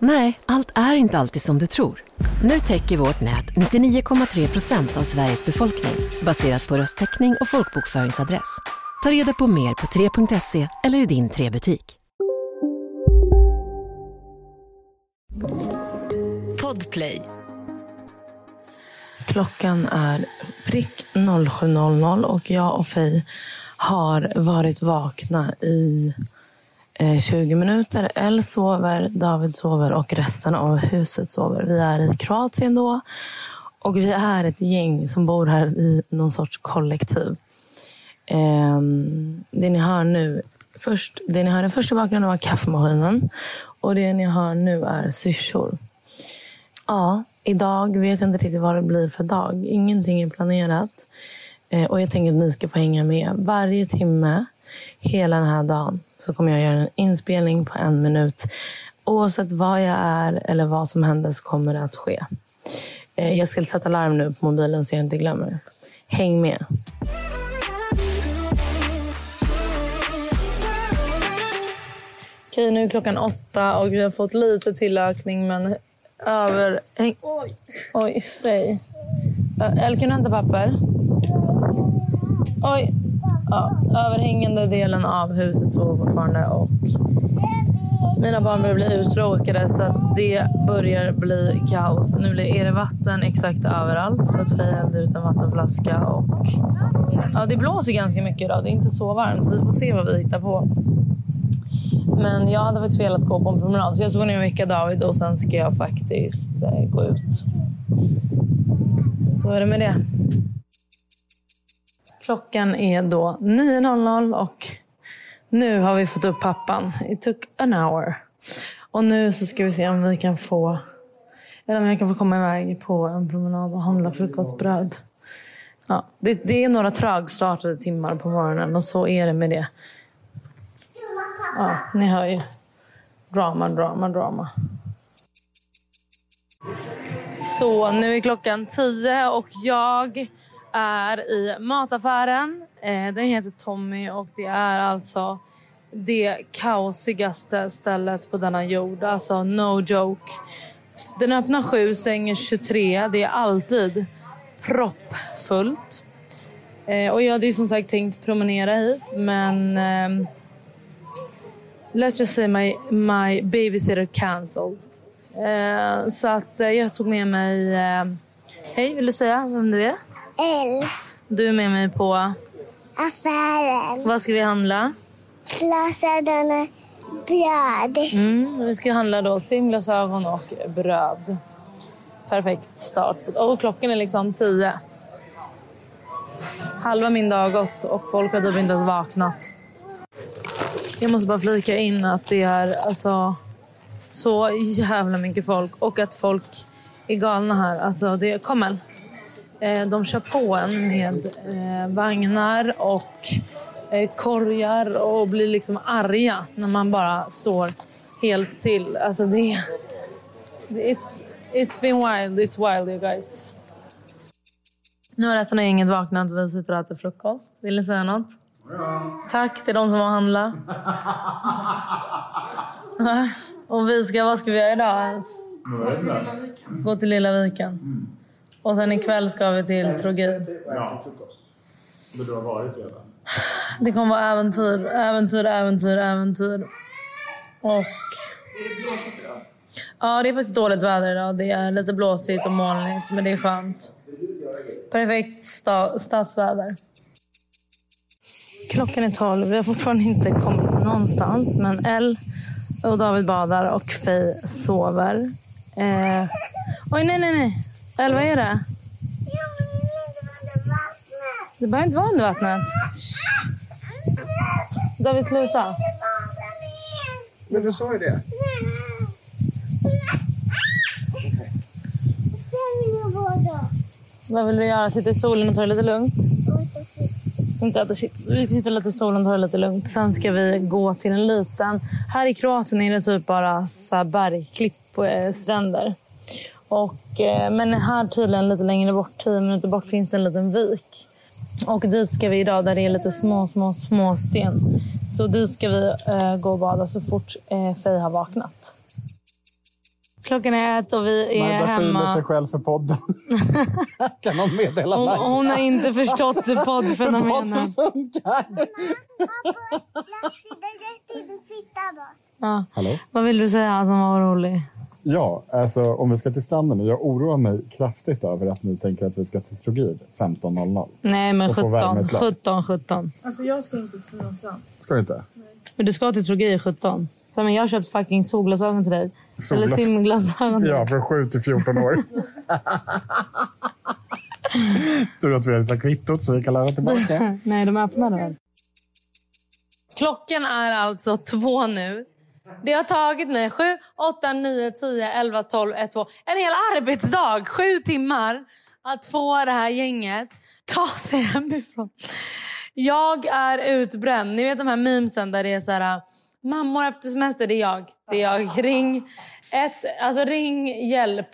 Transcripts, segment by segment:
Nej, allt är inte alltid som du tror. Nu täcker vårt nät 99,3 procent av Sveriges befolkning baserat på röstteckning och folkbokföringsadress. Ta reda på mer på 3.se eller i din 3-butik. Podplay. Klockan är prick 07.00 och jag och Fej har varit vakna i Eh, 20 minuter. Elle sover, David sover och resten av huset sover. Vi är i Kroatien då och vi är ett gäng som bor här i någon sorts kollektiv. Ehm, det ni hör nu, först, det ni hörde först i bakgrunden var kaffemaskinen och det ni hör nu är syrsor. Ja, idag vet jag inte riktigt vad det blir för dag. Ingenting är planerat. Eh, och jag tänker att ni ska få hänga med. Varje timme, hela den här dagen, så kommer jag göra en inspelning på en minut. Oavsett var jag är eller vad som händer så kommer det att ske. Eh, jag ska sätta larm nu på mobilen så jag inte glömmer. Häng med. Okej, nu är klockan åtta och vi har fått lite tillökning men över... Häng... Oj, Oj Frej. Eller kan du hämta papper? Oj. Ja, överhängande delen av huset står fortfarande och mina barn börjar bli uttråkade så att det börjar bli kaos. Nu är det vatten exakt överallt för att Fej hällde ut en vattenflaska och ja, det blåser ganska mycket idag. Det är inte så varmt så vi får se vad vi hittar på. Men jag hade faktiskt velat gå på en promenad så jag ska gå ner och väcka David och sen ska jag faktiskt eh, gå ut. Så är det med det. Klockan är då 9.00 och nu har vi fått upp pappan. It took an hour. Och nu så ska vi se om vi kan få eller om jag kan få komma iväg på en promenad och handla frukostbröd. Ja, det, det är några trögstartade timmar på morgonen och så är det med det. Ja, ni hör ju. Drama, drama, drama. Så nu är klockan tio och jag är i mataffären. Eh, den heter Tommy och det är alltså det kaosigaste stället på denna jord. Alltså no joke. Den öppnar sju, stänger 23. Det är alltid proppfullt. Eh, och jag hade ju som sagt tänkt promenera hit men ehm, let's just say my, my babysitter cancelled. Eh, så att jag tog med mig... Ehm, hej, vill du säga vem du är? L. Du är med mig på... Affären. Vad ska vi handla? Glasögon och bröd. Mm, vi ska handla då simglasögon och bröd. Perfekt start. Och klockan är liksom tio. Halva min dag har gått och folk har typ inte ens vaknat. Jag måste bara flika in att det är alltså så jävla mycket folk och att folk är galna här. Alltså det är Kommel. Eh, de kör på en med eh, vagnar och eh, korgar och blir liksom arga när man bara står helt still. Alltså det, it's, it's been wild. It's wild you guys. Nu har resten av gänget vaknat och vi sitter och äter frukost. Vill ni säga något? Tack till de som har handlat. och vi ska, vad ska vi göra idag ens? Gå till Lilla Viken. Och sen ikväll ska vi till Trogir. Ja. Men du har varit redan? Det kommer vara äventyr, äventyr, äventyr, äventyr. Och... Ja, det är faktiskt dåligt väder idag. Det är lite blåsigt och molnigt, men det är skönt. Perfekt sta- stadsväder. Klockan är tolv. Vi har fortfarande inte kommit någonstans. Men Elle och David badar och Faye sover. Eh, Oj, nej, nej, nej. Eller vad är det? Det behöver inte vara under vattnet. David, sluta. Men du sa ju det. Vad vill du göra? Sitta i solen och ta det lite lugnt? Inte äta shit. Vi sitter lite i solen och tar det lite lugnt. Sen ska vi gå till en liten... Här i Kroatien är det typ bara så här bergklipp och eh, stränder. Och, eh, men här tydligen lite längre bort, 10 minuter bort, finns det en liten vik. Och dit ska vi idag där det är lite små, små, små sten. Så dit ska vi eh, gå och bada så fort eh, Faye har vaknat. Klockan är ett och vi är Magda skyller hemma. sig själv för podden. kan någon meddela Hon, Magda? hon har inte förstått poddfenomenet. Podden funkar. Ja. Hallå? Vad vill du säga som var rolig? Ja, alltså om vi ska till stranden nu. Jag oroar mig kraftigt över att ni tänker att vi ska till Trogir 15.00. Nej, men Och få 17. värmeslag. 17, 17. Alltså jag ska inte till någon strand. Ska du inte? Men du ska till Trogir 17. Så, men jag har köpt fucking solglasögon till dig. Eller Solglas- simglasögon. Ja, från 7 till 14 år. Tur att vi har hittat kvittot så vi kan lära tillbaka. Nej, de öppnade väl? Klockan är alltså två nu. Det har tagit mig sju, åtta, nio, tio, elva, tolv, ett, två. En hel arbetsdag, sju timmar, att få det här gänget ta sig hemifrån. Jag är utbränd. Ni vet de här memesen där det är så här... Mammor efter semester, det är jag. Det är jag. Ring ett, alltså ring hjälp.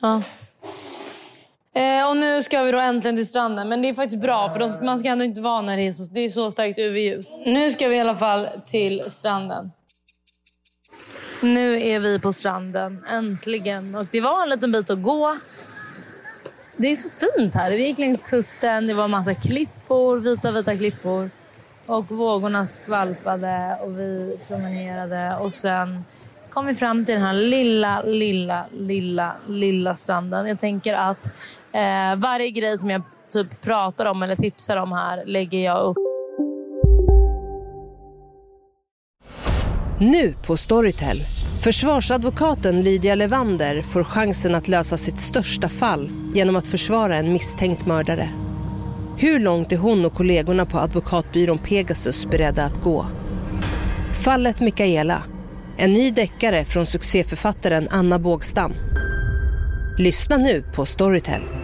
Ja. Eh, och nu ska vi då äntligen till stranden. Men det är faktiskt bra för de, man ska ändå inte vara när det är så, det är så starkt UV-ljus. Nu ska vi i alla fall till stranden. Nu är vi på stranden, äntligen. Och det var en liten bit att gå. Det är så fint här. Vi gick längs kusten, det var massa klippor, vita vita klippor. Och vågorna skvalpade och vi promenerade. Och sen kom vi fram till den här lilla, lilla, lilla, lilla stranden. Jag tänker att eh, varje grej som jag typ pratar om eller tipsar om här lägger jag upp Nu på Storytel. Försvarsadvokaten Lydia Levander får chansen att lösa sitt största fall genom att försvara en misstänkt mördare. Hur långt är hon och kollegorna på advokatbyrån Pegasus beredda att gå? Fallet Mikaela. En ny deckare från succéförfattaren Anna Bågstam. Lyssna nu på Storytel.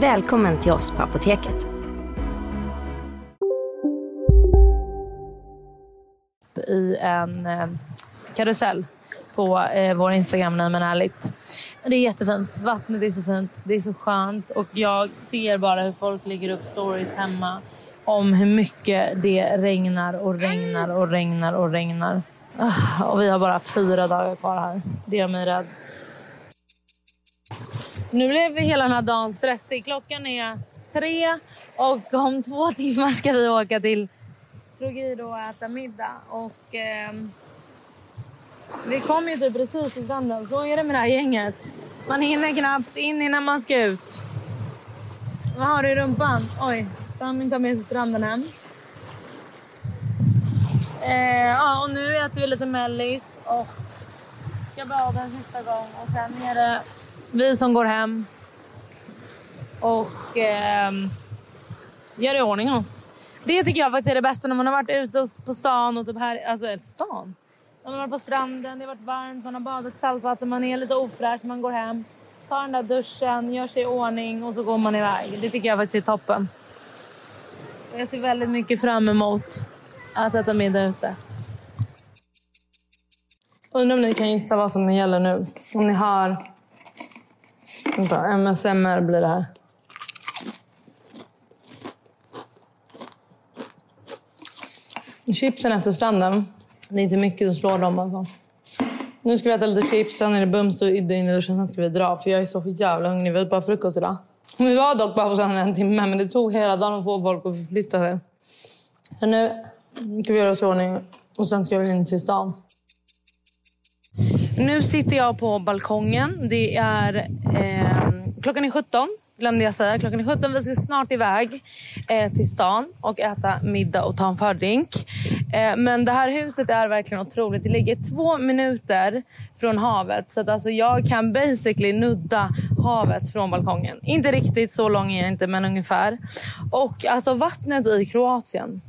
Välkommen till oss på Apoteket. i en eh, karusell på eh, vår Instagram, Nej men ärligt. Det är jättefint. Vattnet är så fint. Det är så skönt. Och jag ser bara hur folk lägger upp stories hemma om hur mycket det regnar och regnar och regnar och regnar. Ah, och vi har bara fyra dagar kvar här. Det gör mig rädd. Nu blev vi hela den här dagen stressig. Klockan är tre och om två timmar ska vi åka till Trogiro och äta middag. Och, eh, vi kom ju typ precis till stranden. Så är det med det här gänget. Man hinner knappt in innan man ska ut. Vad har du i rumpan? Oj, Sami tar med sig stranden hem. Eh, ja, och nu äter vi lite mellis och ska bada en sista gång. Och sen är det vi som går hem och eh, gör i ordning oss. Det tycker jag faktiskt är det bästa när man har varit ute på stan och typ här, alltså stan. Man har varit på stranden, det har varit varmt, man har badat i saltvatten, man är lite ofräsch, man går hem, tar den där duschen, gör sig i ordning och så går man iväg. Det tycker jag faktiskt är toppen. Jag ser väldigt mycket fram emot att äta middag ute. Undrar om ni kan gissa vad som gäller nu. Om ni hör... Vänta, MSMR blir det här. chipsen efter stranden. Det är inte mycket som slår dem alltså. Nu ska vi äta lite chips, sen är det bums och Idde in i duschen, sen ska vi dra. För jag är så för jävla hungrig. Vi åt bara frukost idag. Vi var dock bara på stranden en timme, men det tog hela dagen att få folk att förflytta sig. Så nu ska vi göra oss i ordning och sen ska vi in till stan. Nu sitter jag på balkongen. Det är, eh, klockan är 17, glömde jag säga. Klockan är 17. Vi ska snart iväg eh, till stan och äta middag och ta en fördrink. Eh, men det här huset är verkligen otroligt. Det ligger två minuter från havet. Så att alltså jag kan basically nudda havet från balkongen. Inte riktigt, så lång är jag inte, men ungefär. Och alltså vattnet i Kroatien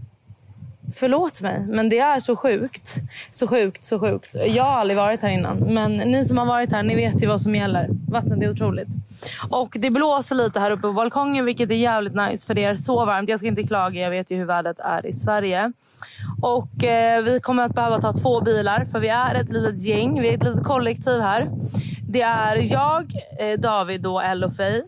Förlåt mig, men det är så sjukt. Så sjukt, så sjukt. Jag har aldrig varit här innan. Men ni som har varit här, ni vet ju vad som gäller. Vattnet är otroligt. Och det blåser lite här uppe på balkongen, vilket är jävligt nice. För det är så varmt. Jag ska inte klaga, jag vet ju hur vädret är i Sverige. Och eh, vi kommer att behöva ta två bilar, för vi är ett litet gäng. Vi är ett litet kollektiv här. Det är jag, eh, David och Elle och Faye.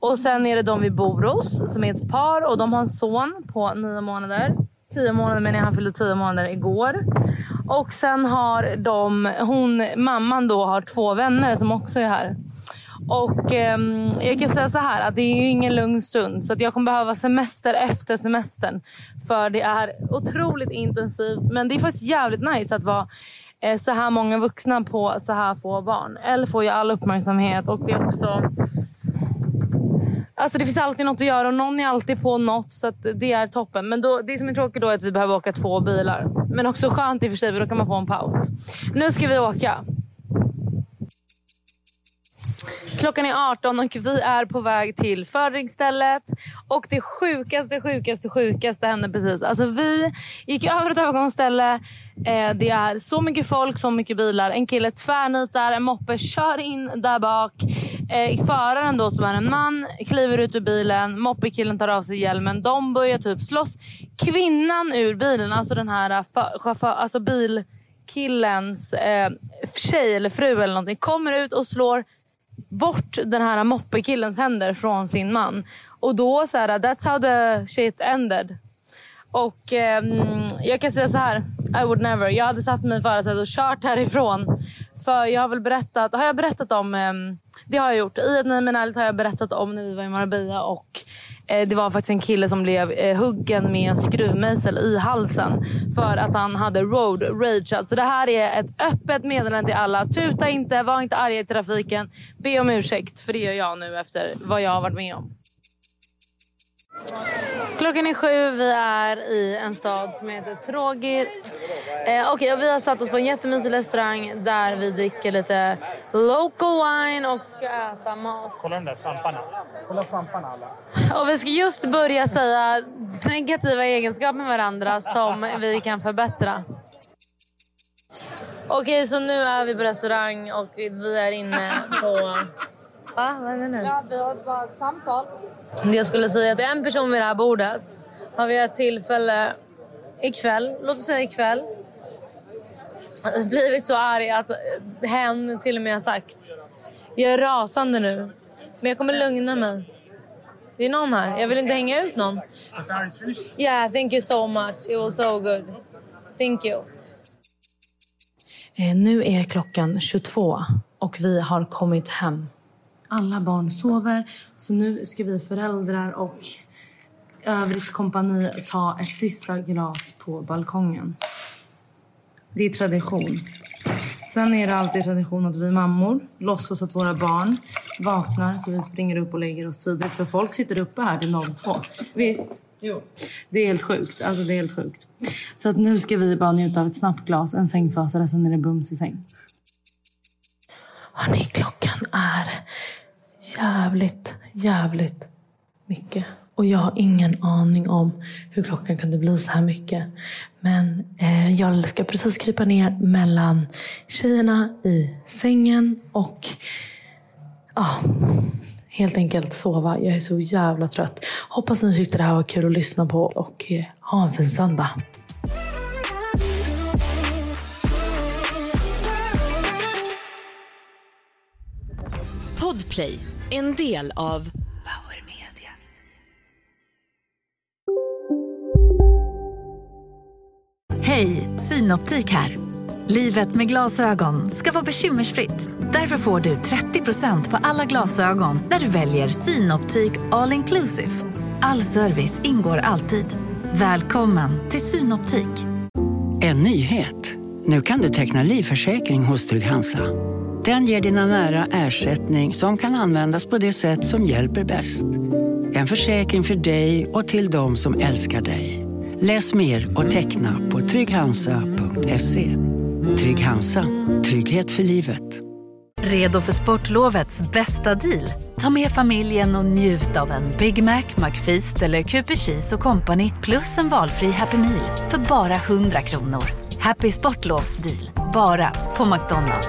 Och sen är det de vi bor hos, som är ett par. Och de har en son på nio månader tio månader men han fyllde tio månader igår. Och sen har de, hon, mamman då har två vänner som också är här. Och eh, jag kan säga så här att det är ju ingen lugn stund så att jag kommer behöva semester efter semestern. För det är otroligt intensivt men det är faktiskt jävligt nice att vara eh, så här många vuxna på så här få barn. Elle får ju all uppmärksamhet och det är också Alltså det finns alltid något att göra och någon är alltid på något så det är toppen. Men då, det som är tråkigt då är att vi behöver åka två bilar. Men också skönt i och för sig för då kan man få en paus. Nu ska vi åka. Klockan är 18 och vi är på väg till fördringsstället. Och det sjukaste, sjukaste, sjukaste hände precis. Alltså vi gick över ett övergångsställe. Eh, det är så mycket folk, så mycket bilar. En kille tvärnitar, en moppe kör in där bak. Eh, föraren då som är en man kliver ut ur bilen. Moppekillen tar av sig hjälmen. De börjar typ slåss. Kvinnan ur bilen, alltså den här eh, chaufför, alltså bilkillens eh, tjej eller fru eller någonting, kommer ut och slår bort den här moppekillens händer från sin man. Och då så här, that's how the shit ended. Och eh, jag kan säga så här, I would never. Jag hade satt mig i förarsätet och kört härifrån. För jag har väl berättat, har jag berättat om, eh, det har jag gjort. I ett Nej men ärligt har jag berättat om när vi var i Marbella och Eh, det var faktiskt en kille som blev eh, huggen med en skruvmejsel i halsen för att han hade road rage. Så det här är ett öppet meddelande till alla. Tuta inte, var inte arga i trafiken. Be om ursäkt, för det gör jag nu efter vad jag har varit med om. Klockan är sju. Vi är i en stad som heter Trogir. Eh, okay, vi har satt oss på en jättemysig restaurang där vi dricker lite local wine och ska äta mat. Kolla de där svamparna. Kolla svamparna alla. Och vi ska just börja säga negativa egenskaper med varandra som vi kan förbättra. Okej, okay, så nu är vi på restaurang och vi är inne på... Va? Vad är det nu? Ja, vi har bara ett samtal. Jag skulle säga att det är en person vid det här bordet. Har vi ett tillfälle ikväll, låt oss säga ikväll, blivit så arg att hen till och med har sagt jag är rasande nu, men jag kommer lugna mig. Det är någon här. Jag vill inte hänga ut någon. Yeah, thank you so much. It was so good. Thank you. Eh, nu är klockan 22 och vi har kommit hem. Alla barn sover, så nu ska vi föräldrar och övrigt kompani ta ett sista glas på balkongen. Det är tradition. Sen är det alltid tradition att vi mammor låtsas att våra barn vaknar så vi springer upp och lägger oss tidigt. För folk sitter uppe här till 02. Visst? Jo. Det är helt sjukt. Alltså det är helt sjukt. Så att nu ska vi bara njuta av ett snabbt glas, en sängfasare, sen är det bums i säng. Hörni, klockan är jävligt, jävligt mycket. Och jag har ingen aning om hur klockan kunde bli så här mycket. Men eh, jag ska precis krypa ner mellan tjejerna i sängen och ja, helt enkelt sova. Jag är så jävla trött. Hoppas ni tyckte det här var kul att lyssna på och eh, ha en fin söndag. Podplay, en del av Hej, Synoptik här. Livet med glasögon ska vara bekymmersfritt. Därför får du 30% på alla glasögon när du väljer Synoptik All Inclusive. All service ingår alltid. Välkommen till Synoptik. En nyhet. Nu kan du teckna livförsäkring hos Trygg-Hansa. Den ger dina nära ersättning som kan användas på det sätt som hjälper bäst. En försäkring för dig och till de som älskar dig. Läs mer och teckna på trygghansa.se. Trygg Hansa. Trygghet för livet. Redo för sportlovets bästa deal? Ta med familjen och njut av en Big Mac, McFeast eller Cooper Cheese och Company plus en valfri Happy Meal för bara 100 kronor. Happy Sportlovs deal. Bara på McDonalds.